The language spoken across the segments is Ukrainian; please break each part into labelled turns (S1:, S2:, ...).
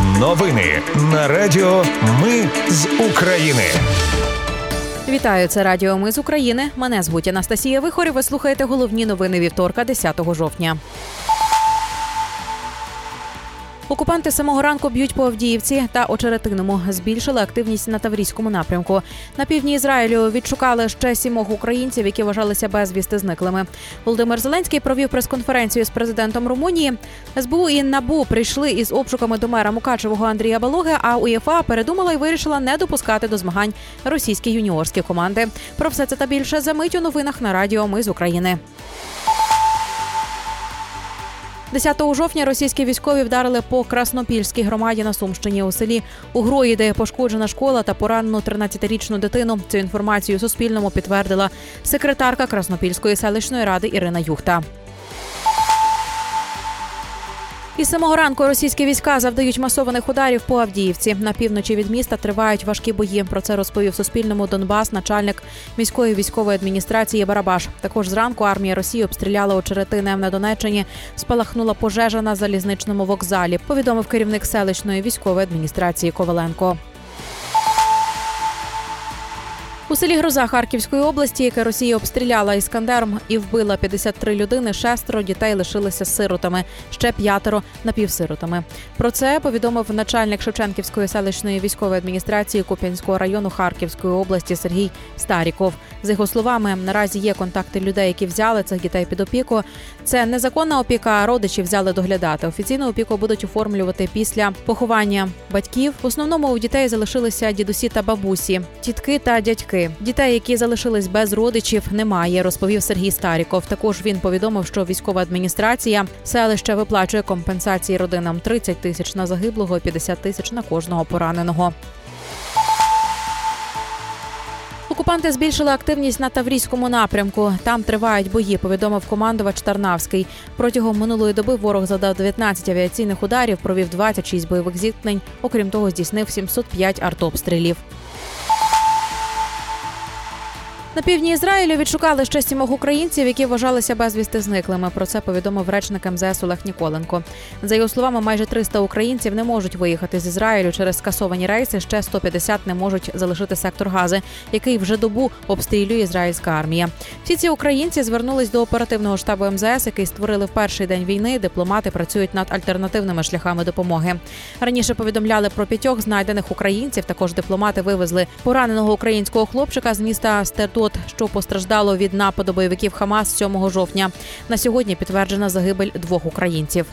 S1: Новини на Радіо Ми з України.
S2: Вітаю, це Радіо Ми з України. Мене звуть Анастасія Вихор. Ви слухаєте головні новини вівторка, 10 жовтня. Окупанти самого ранку б'ють по Авдіївці та Очеретиному. Збільшили активність на Таврійському напрямку. На півдні Ізраїлю відшукали ще сімох українців, які вважалися безвісти зниклими. Володимир Зеленський провів прес-конференцію з президентом Румунії. СБУ і НАБУ прийшли із обшуками до мера Мукачевого Андрія Балоги. А УЄФА передумала і вирішила не допускати до змагань російські юніорські команди. Про все це та більше за мить у новинах на радіо. Ми з України. 10 жовтня російські військові вдарили по Краснопільській громаді на Сумщині у селі Угрої, де пошкоджена школа та поранену 13-річну дитину. Цю інформацію Суспільному підтвердила секретарка Краснопільської селищної ради Ірина Юхта. Із самого ранку російські війська завдають масованих ударів по Авдіївці. На півночі від міста тривають важкі бої. Про це розповів Суспільному Донбас, начальник міської військової адміністрації Барабаш. Також зранку армія Росії обстріляла очеретине на Донеччині. Спалахнула пожежа на залізничному вокзалі. Повідомив керівник селищної військової адміністрації Коваленко. У селі Гроза Харківської області, яке Росія обстріляла іскандером і вбила 53 людини, шестеро дітей лишилися сиротами, ще п'ятеро напівсиротами. Про це повідомив начальник Шевченківської селищної військової адміністрації Куп'янського району Харківської області Сергій Старіков. За його словами, наразі є контакти людей, які взяли цих дітей під опіку. Це незаконна опіка, родичі взяли доглядати. Офіційну опіку будуть оформлювати після поховання батьків. В основному у дітей залишилися дідусі та бабусі, тітки та дядьки. Дітей, які залишились без родичів, немає, розповів Сергій Старіков. Також він повідомив, що військова адміністрація селища виплачує компенсації родинам 30 тисяч на загиблого, 50 тисяч на кожного пораненого. Окупанти збільшили активність на Таврійському напрямку. Там тривають бої. Повідомив командувач Тарнавський. Протягом минулої доби ворог завдав 19 авіаційних ударів, провів 26 бойових зіткнень. Окрім того, здійснив 705 артобстрілів. На півдні Ізраїлю відшукали ще сімох українців, які вважалися безвісти зниклими. Про це повідомив речник МЗС Олег Ніколенко. За його словами, майже 300 українців не можуть виїхати з Ізраїлю через скасовані рейси. Ще 150 не можуть залишити сектор Гази, який вже добу обстрілює ізраїльська армія. Всі ці українці звернулись до оперативного штабу МЗС, який створили в перший день війни. Дипломати працюють над альтернативними шляхами допомоги. Раніше повідомляли про п'ятьох знайдених українців. Також дипломати вивезли пораненого українського хлопчика з міста Стерту тот, що постраждало від нападу бойовиків Хамас 7 жовтня. На сьогодні підтверджена загибель двох українців.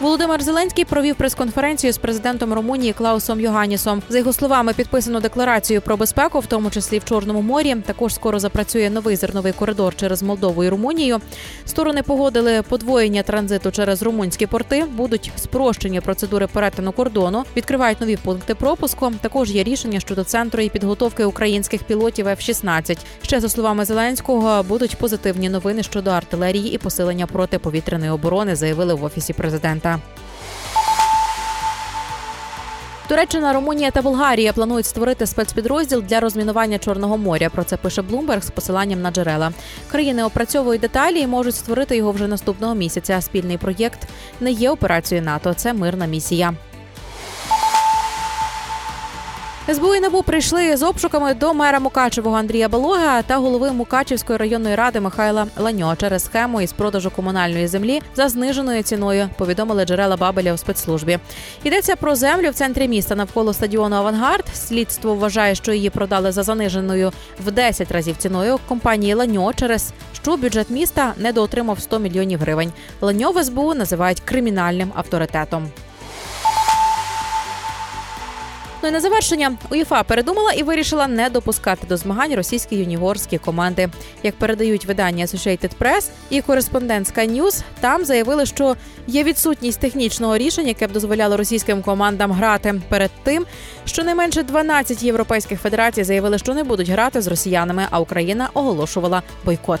S2: Володимир Зеленський провів прес-конференцію з президентом Румунії Клаусом Йоганісом. За його словами, підписано декларацію про безпеку, в тому числі в Чорному морі. Також скоро запрацює новий зерновий коридор через Молдову і Румунію. Сторони погодили подвоєння транзиту через румунські порти. Будуть спрощені процедури перетину кордону, відкривають нові пункти пропуску. Також є рішення щодо центру і підготовки українських пілотів F-16. Ще за словами Зеленського будуть позитивні новини щодо артилерії і посилення протиповітряної оборони. Заявили в офісі президента. Туреччина, Румунія та Болгарія планують створити спецпідрозділ для розмінування Чорного моря. Про це пише Блумберг з посиланням на джерела. Країни опрацьовують деталі і можуть створити його вже наступного місяця. Спільний проєкт не є операцією НАТО, це мирна місія. СБУ і НАБУ прийшли з обшуками до мера Мукачевого Андрія Балога та голови Мукачевської районної ради Михайла Ланьо через схему із продажу комунальної землі за зниженою ціною. Повідомили джерела Бабеля у спецслужбі. Йдеться про землю в центрі міста навколо стадіону Авангард. Слідство вважає, що її продали за заниженою в 10 разів ціною компанії Ланьо, через що бюджет міста недоотримав 100 мільйонів гривень. Ланьо в СБУ називають кримінальним авторитетом. Ну і на завершення УЄФА передумала і вирішила не допускати до змагань російські юніорські команди. Як передають видання Associated Press і кореспондент Sky News, там заявили, що є відсутність технічного рішення, яке б дозволяло російським командам грати перед тим. Щонайменше 12 європейських федерацій заявили, що не будуть грати з росіянами, а Україна оголошувала бойкот.